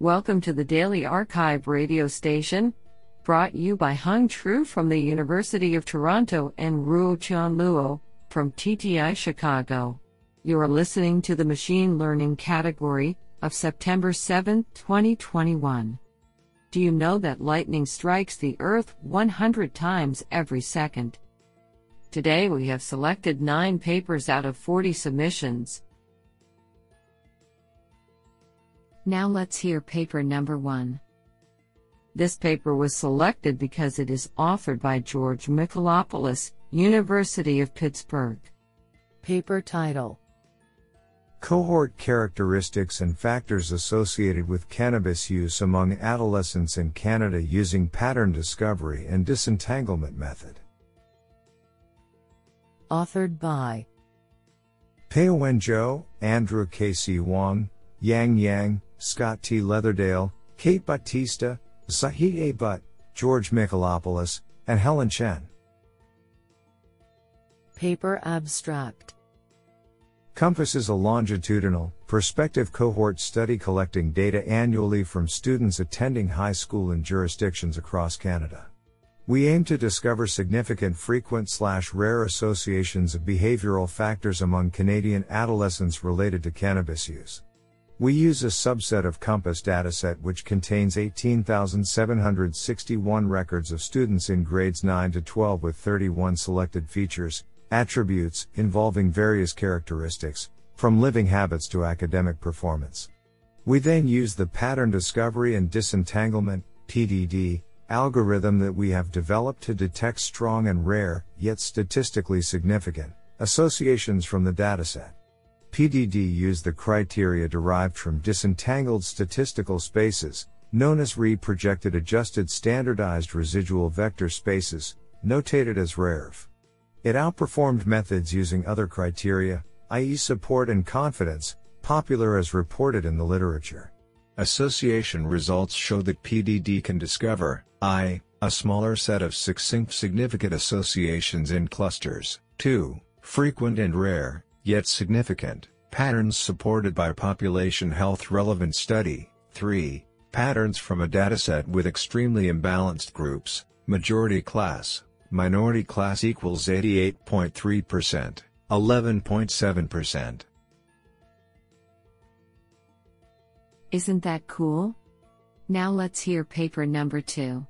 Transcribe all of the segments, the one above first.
Welcome to the Daily Archive radio station, brought you by Hung Tru from the University of Toronto and Ruo Chan Luo from TTI Chicago. You are listening to the Machine Learning category of September 7, 2021. Do you know that lightning strikes the Earth 100 times every second? Today we have selected 9 papers out of 40 submissions. Now let's hear paper number 1. This paper was selected because it is authored by George Michalopoulos, University of Pittsburgh. Paper title Cohort characteristics and factors associated with cannabis use among adolescents in Canada using pattern discovery and disentanglement method. Authored by Peiwen Zhou, Andrew K.C. Wong, Yang Yang, Scott T. Leatherdale, Kate Battista, Sahit A. Butt, George Michalopoulos, and Helen Chen. Paper Abstract COMPASS is a longitudinal, prospective cohort study collecting data annually from students attending high school in jurisdictions across Canada. We aim to discover significant frequent slash rare associations of behavioral factors among Canadian adolescents related to cannabis use. We use a subset of COMPASS dataset which contains 18,761 records of students in grades 9 to 12 with 31 selected features, attributes, involving various characteristics, from living habits to academic performance. We then use the pattern discovery and disentanglement, PDD, algorithm that we have developed to detect strong and rare, yet statistically significant, associations from the dataset. PDD used the criteria derived from disentangled statistical spaces, known as re-projected adjusted standardized residual vector spaces, notated as RARV. It outperformed methods using other criteria, i.e. support and confidence, popular as reported in the literature. Association results show that PDD can discover, I, a smaller set of succinct significant associations in clusters, 2, frequent and rare, yet significant, patterns supported by population health relevant study, 3, patterns from a dataset with extremely imbalanced groups, majority class, minority class equals 88.3%, 11.7%. Isn't that cool? Now let's hear paper number 2.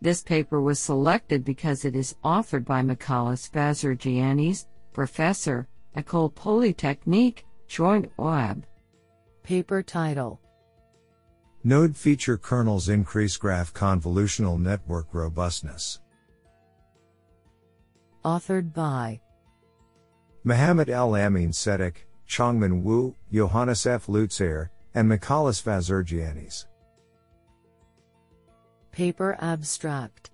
This paper was selected because it is authored by Michalis Vazirgiannis, Professor, Ecole Polytechnique, Joint OAB. Paper title Node feature kernels increase graph convolutional network robustness. Authored by Mohammed El Amin Sedek, Chongmin Wu, Johannes F. Lutzer, and Michalis Vazirgiannis. Paper Abstract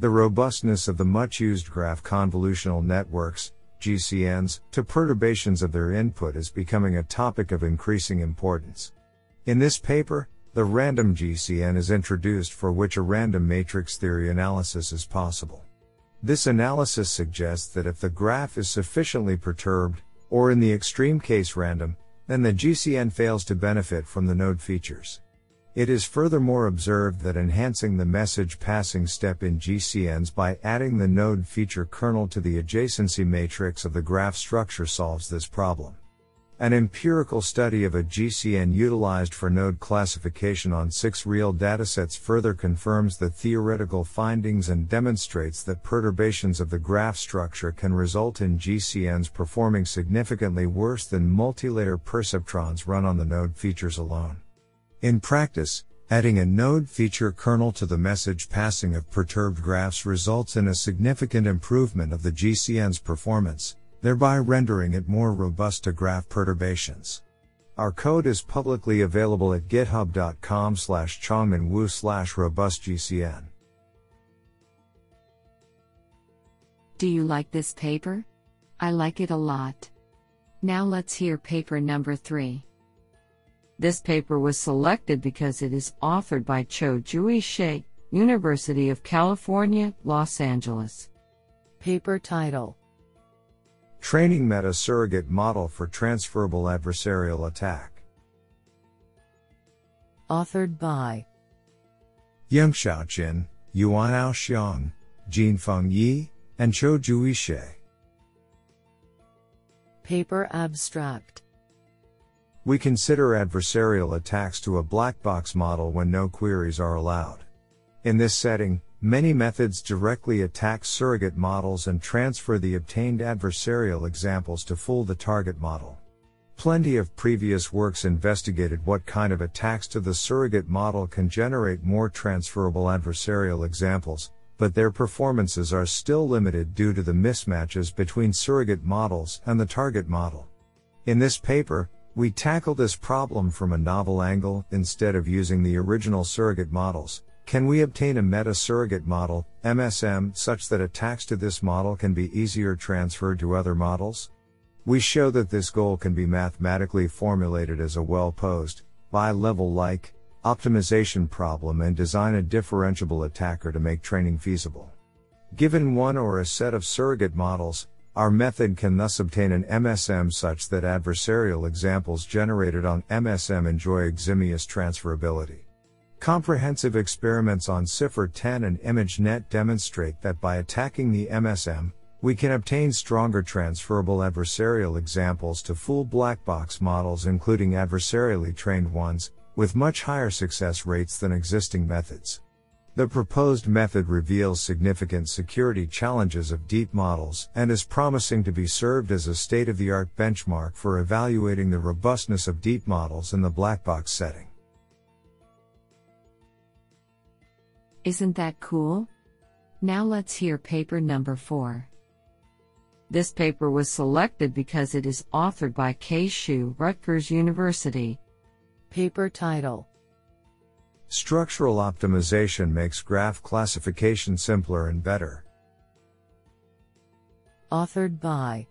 The robustness of the much used graph convolutional networks, GCNs, to perturbations of their input is becoming a topic of increasing importance. In this paper, the random GCN is introduced for which a random matrix theory analysis is possible. This analysis suggests that if the graph is sufficiently perturbed, or in the extreme case random, then the GCN fails to benefit from the node features. It is furthermore observed that enhancing the message passing step in GCNs by adding the node feature kernel to the adjacency matrix of the graph structure solves this problem. An empirical study of a GCN utilized for node classification on six real datasets further confirms the theoretical findings and demonstrates that perturbations of the graph structure can result in GCNs performing significantly worse than multilayer perceptrons run on the node features alone. In practice, adding a node feature kernel to the message passing of perturbed graphs results in a significant improvement of the GCN's performance, thereby rendering it more robust to graph perturbations. Our code is publicly available at github.com slash chongminwu slash robustgcn. Do you like this paper? I like it a lot. Now let's hear paper number 3. This paper was selected because it is authored by Cho Jui Hsieh, University of California, Los Angeles. Paper title Training Meta Surrogate Model for Transferable Adversarial Attack. Authored by Yongxiao Jin, Yuanao Xiang, Jinfeng Yi, and Cho Jui Hsieh. Paper Abstract We consider adversarial attacks to a black box model when no queries are allowed. In this setting, many methods directly attack surrogate models and transfer the obtained adversarial examples to fool the target model. Plenty of previous works investigated what kind of attacks to the surrogate model can generate more transferable adversarial examples, but their performances are still limited due to the mismatches between surrogate models and the target model. In this paper, we tackle this problem from a novel angle instead of using the original surrogate models. Can we obtain a meta surrogate model, MSM, such that attacks to this model can be easier transferred to other models? We show that this goal can be mathematically formulated as a well posed, bi level like, optimization problem and design a differentiable attacker to make training feasible. Given one or a set of surrogate models, our method can thus obtain an MSM such that adversarial examples generated on MSM enjoy eximious transferability. Comprehensive experiments on CIFAR 10 and ImageNet demonstrate that by attacking the MSM, we can obtain stronger transferable adversarial examples to full black box models, including adversarially trained ones, with much higher success rates than existing methods. The proposed method reveals significant security challenges of deep models and is promising to be served as a state of the art benchmark for evaluating the robustness of deep models in the black box setting. Isn't that cool? Now let's hear paper number 4. This paper was selected because it is authored by Kei Xu, Rutgers University. Paper title Structural optimization makes graph classification simpler and better. Authored by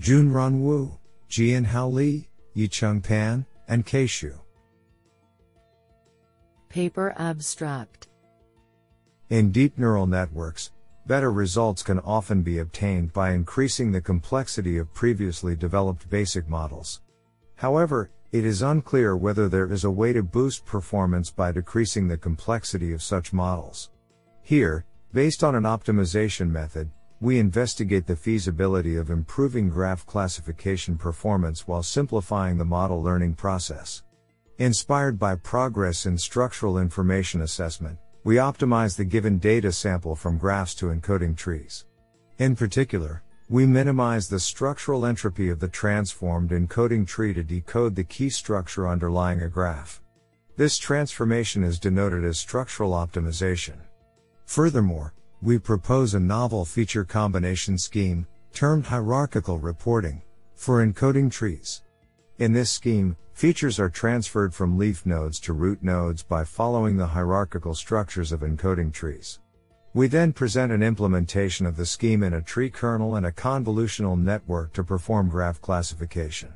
Junran Wu, Jianhao Li, Yicheng Pan, and Kei Xu. Paper Abstract In deep neural networks, better results can often be obtained by increasing the complexity of previously developed basic models. However, it is unclear whether there is a way to boost performance by decreasing the complexity of such models. Here, based on an optimization method, we investigate the feasibility of improving graph classification performance while simplifying the model learning process. Inspired by progress in structural information assessment, we optimize the given data sample from graphs to encoding trees. In particular, we minimize the structural entropy of the transformed encoding tree to decode the key structure underlying a graph. This transformation is denoted as structural optimization. Furthermore, we propose a novel feature combination scheme, termed hierarchical reporting, for encoding trees. In this scheme, features are transferred from leaf nodes to root nodes by following the hierarchical structures of encoding trees. We then present an implementation of the scheme in a tree kernel and a convolutional network to perform graph classification.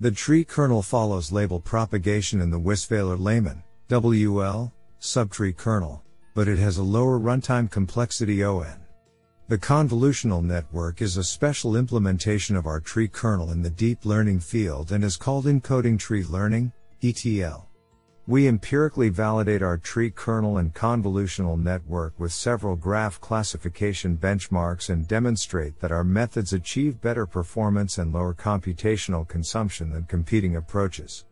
The tree kernel follows label propagation in the Weisfeiler-Lehman WL subtree kernel, but it has a lower runtime complexity ON. The convolutional network is a special implementation of our tree kernel in the deep learning field and is called encoding tree learning, ETL. We empirically validate our tree kernel and convolutional network with several graph classification benchmarks and demonstrate that our methods achieve better performance and lower computational consumption than competing approaches.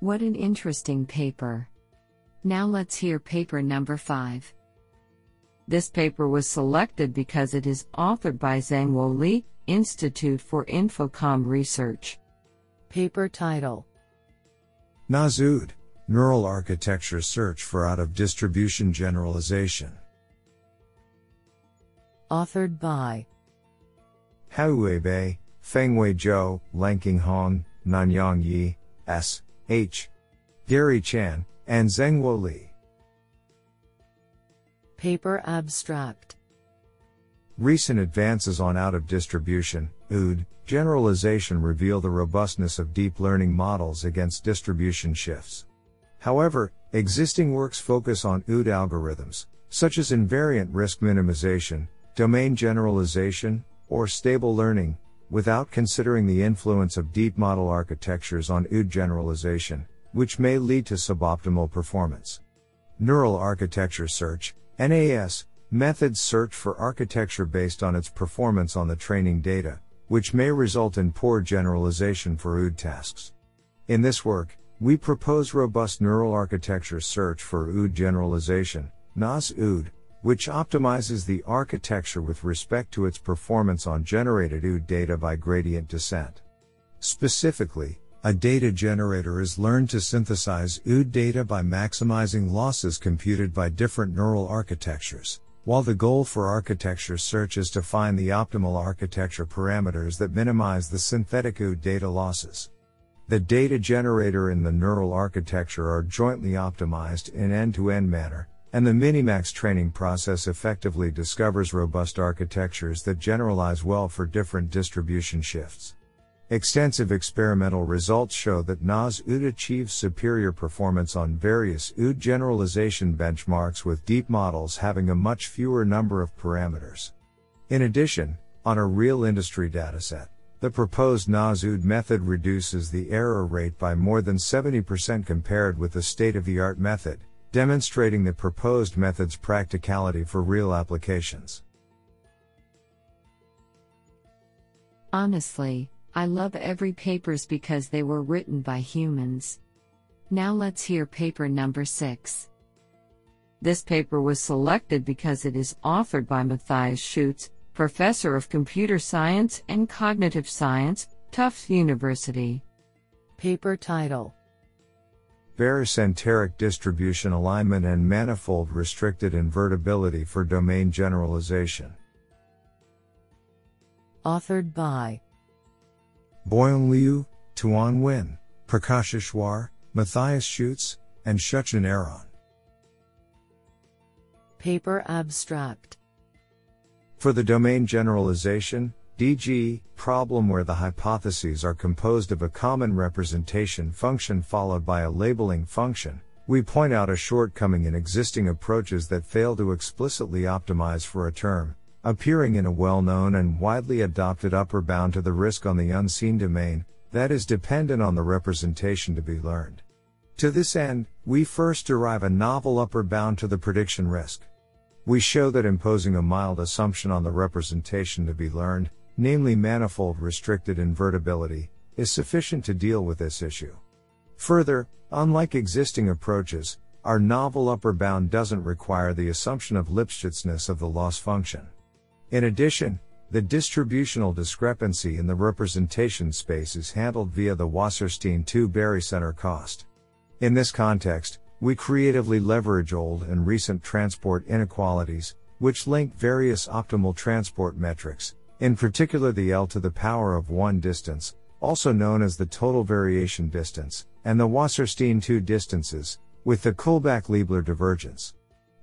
What an interesting paper. Now let's hear paper number 5. This paper was selected because it is authored by Zhenguo Li, Institute for Infocomm Research. Paper title NAS OOD Neural Architecture Search for Out of Distribution Generalization. Authored by Haoyue Bai, Fengwei Zhou, Lanqing Hong, Nanyang Ye, S. H. Gary Chan, and Zhenguo Li. Paper Abstract Recent advances on out of distribution, OOD, generalization reveal the robustness of deep learning models against distribution shifts. However, existing works focus on OOD algorithms, such as invariant risk minimization, domain generalization, or stable learning, without considering the influence of deep model architectures on OOD generalization, which may lead to suboptimal performance. Neural Architecture Search, NAS, methods search for architecture based on its performance on the training data, which may result in poor generalization for OOD tasks. In this work, we propose robust neural architecture search for OOD generalization, NAS OOD, which optimizes the architecture with respect to its performance on generated OOD data by gradient descent. Specifically, a data generator is learned to synthesize OOD data by maximizing losses computed by different neural architectures, while the goal for architecture search is to find the optimal architecture parameters that minimize the synthetic OOD data losses. The data generator and the neural architecture are jointly optimized in end to end manner, and the Minimax training process effectively discovers robust architectures that generalize well for different distribution shifts. Extensive experimental results show that NAS OOD achieves superior performance on various OOD generalization benchmarks with deep models having a much fewer number of parameters. In addition, on a real industry dataset, the proposed NAS OOD method reduces the error rate by more than 70% compared with the state of the art method, demonstrating the proposed method's practicality for real applications. Honestly, I love every papers because they were written by humans. Now let's hear paper number 6. This paper was selected because it is authored by Matthias Scheutz, Professor of Computer Science and Cognitive Science, Tufts University. Paper title Barycentric distribution alignment and manifold restricted invertibility for domain generalization. Authored by Boyang Lyu, Tuan Nguyen, Prakash Ishwar, Matthias Scheutz, and Shuchin Aeron. Paper Abstract For the domain generalization, DG, problem where the hypotheses are composed of a common representation function followed by a labeling function, we point out a shortcoming in existing approaches that fail to explicitly optimize for a term, appearing in a well-known and widely adopted upper bound to the risk on the unseen domain, that is dependent on the representation to be learned. To this end, we first derive a novel upper bound to the prediction risk. We show that imposing a mild assumption on the representation to be learned, namely manifold restricted invertibility, is sufficient to deal with this issue. Further, unlike existing approaches, our novel upper bound doesn't require the assumption of Lipschitzness of the loss function. In addition, the distributional discrepancy in the representation space is handled via the Wasserstein 2 barycenter cost. In this context, we creatively leverage old and recent transport inequalities, which link various optimal transport metrics, in particular the L to the power of 1 distance, also known as the total variation distance, and the Wasserstein 2 distances, with the Kullback-Leibler divergence.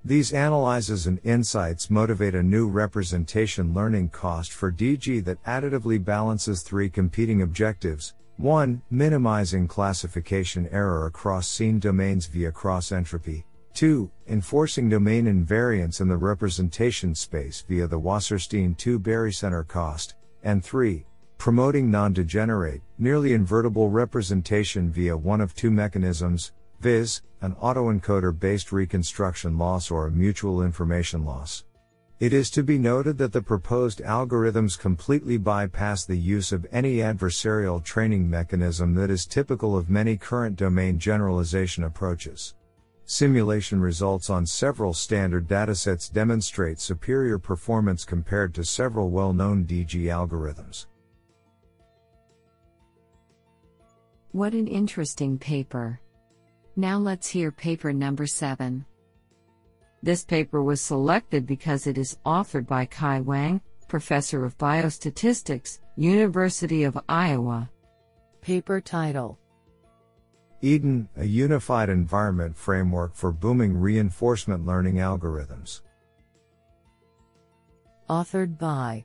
These analyses and insights motivate a new representation learning cost for DG that additively balances three competing objectives. 1. Minimizing classification error across seen domains via cross entropy. 2. Enforcing domain invariance in the representation space via the Wasserstein 2 barycenter cost. And 3. Promoting non degenerate, nearly invertible representation via one of two mechanisms viz., an autoencoder based reconstruction loss or a mutual information loss. It is to be noted that the proposed algorithms completely bypass the use of any adversarial training mechanism that is typical of many current domain generalization approaches. Simulation results on several standard datasets demonstrate superior performance compared to several well known DG algorithms. What an interesting paper! Now let's hear paper number 7. This paper was selected because it is authored by Kai Wang, Professor of Biostatistics, University of Iowa. Paper title EDEN, a unified environment framework for booming reinforcement learning algorithms. Authored by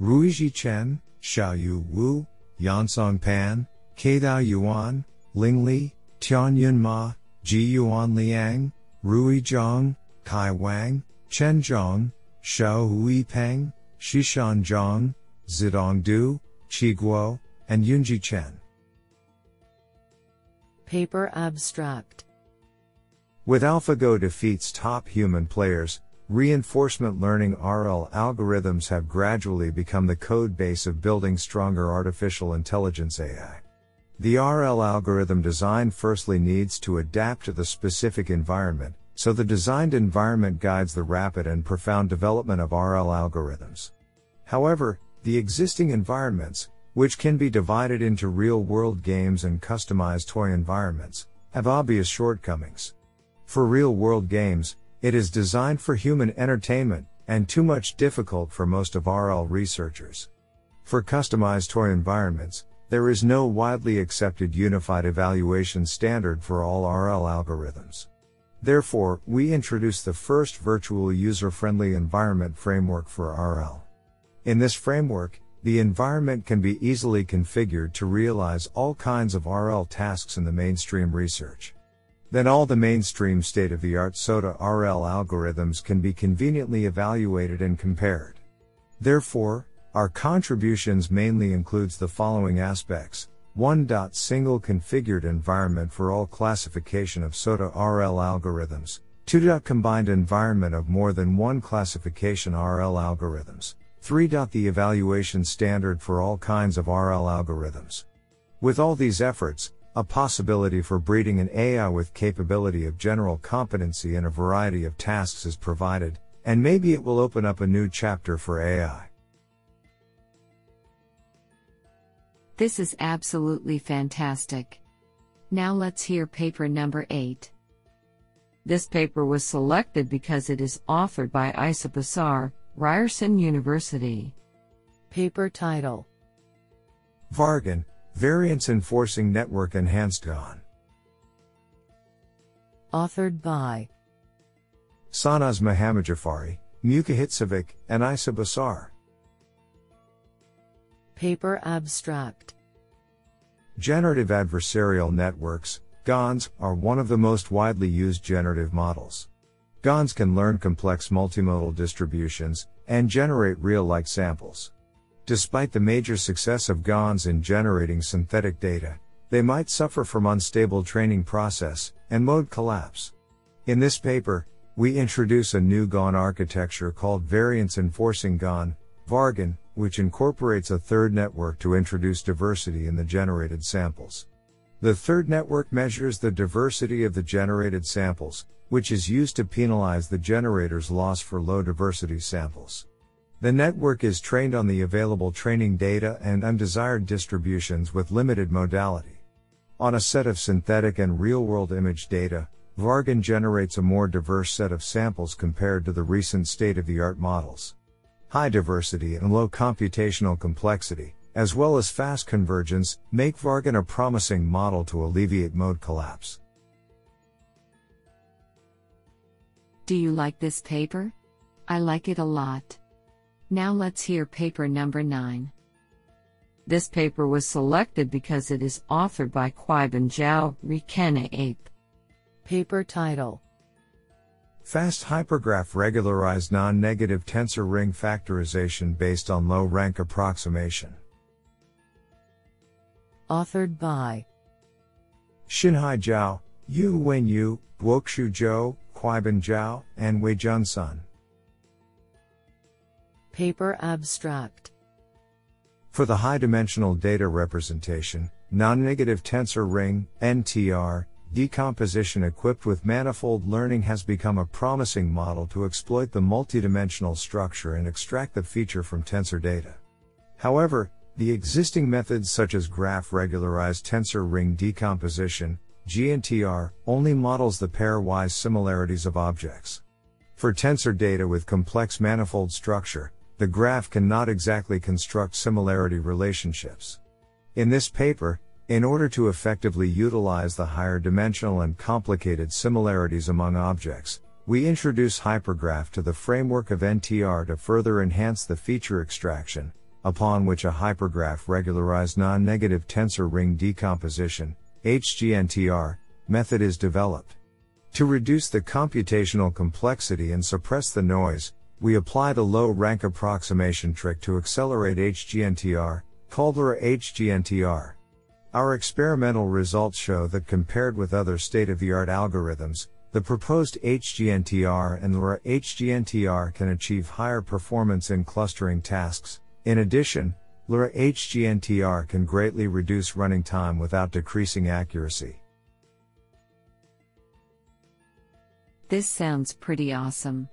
Ruizhi Chen, Xiaoyu Wu, Yansong Pan, Keidao Yuan, Ling Li, Tianyun Ma, Ji Yuan Liang, Rui Zhang, Kai Wang, Chen Zhang, Xiao Hui Peng, Shishan Zhang, Zidong Du, Qi Guo, and Yunji Chen. Paper Abstract With AlphaGo defeats top human players, reinforcement learning RL algorithms have gradually become the code base of building stronger artificial intelligence AI. The RL algorithm design firstly needs to adapt to the specific environment, so the designed environment guides the rapid and profound development of RL algorithms. However, the existing environments, which can be divided into real world games and customized toy environments, have obvious shortcomings. For real world games, it is designed for human entertainment, and too much difficult for most of RL researchers. For customized toy environments, there is no widely accepted unified evaluation standard for all RL algorithms. Therefore, we introduce the first virtual user-friendly environment framework for RL. In this framework, the environment can be easily configured to realize all kinds of RL tasks in the mainstream research. Then all the mainstream state-of-the-art SOTA RL algorithms can be conveniently evaluated and compared. Therefore, our contributions mainly includes the following aspects. 1. Single configured environment for all classification of SOTA RL algorithms. 2. Combined environment of more than one classification RL algorithms. 3. The evaluation standard for all kinds of RL algorithms. With all these efforts, a possibility for breeding an AI with capability of general competency in a variety of tasks is provided, and maybe it will open up a new chapter for AI. This is absolutely fantastic. Now let's hear paper number 8. This paper was selected because it is authored by Isa Basar, Ryerson University. Paper title Vargan, Variance Enforcing Network Enhanced GAN. Authored by Sanaz Mohammad Mukahit and Isa Basar. Paper Abstract Generative adversarial networks, GANs, are one of the most widely used generative models. GANs can learn complex multimodal distributions and generate real-like samples. Despite the major success of GANs in generating synthetic data, they might suffer from unstable training process and mode collapse. In this paper, we introduce a new GAN architecture called Variance Enforcing GAN, Vargan, which incorporates a third network to introduce diversity in the generated samples. The third network measures the diversity of the generated samples, which is used to penalize the generator's loss for low diversity samples. The network is trained on the available training data and undesired distributions with limited modality. On a set of synthetic and real world image data, Vargan generates a more diverse set of samples compared to the recent state of the art models. High diversity and low computational complexity, as well as fast convergence, make Vargan a promising model to alleviate mode collapse. Do you like this paper? I like it a lot. Now let's hear paper number 9. This paper was selected because it is authored by Qibin Zhao, RIKEN AIP. Paper title Fast hypergraph regularized non-negative tensor ring factorization based on low rank approximation. Authored by Xinhai Zhao, Yu Wen Yu, Guoxu Zhou, Qibin Zhao, and Weijun Sun. Paper Abstract For the high dimensional data representation, non negative tensor ring, NTR, decomposition equipped with manifold learning has become a promising model to exploit the multidimensional structure and extract the feature from tensor data. However, the existing methods such as graph regularized tensor ring decomposition, GNTR, only models the pairwise similarities of objects. For tensor data with complex manifold structure, the graph cannot exactly construct similarity relationships. In this paper, in order to effectively utilize the higher dimensional and complicated similarities among objects, we introduce hypergraph to the framework of NTR to further enhance the feature extraction, upon which a hypergraph regularized non-negative tensor ring decomposition, HGNTR, method is developed. To reduce the computational complexity and suppress the noise, we apply the low rank approximation trick to accelerate HGNTR, called LoRa HGNTR. Our experimental results show that compared with other state of the art algorithms, the proposed HGNTR and LoRa HGNTR can achieve higher performance in clustering tasks. In addition, LoRa HGNTR can greatly reduce running time without decreasing accuracy. This sounds pretty awesome.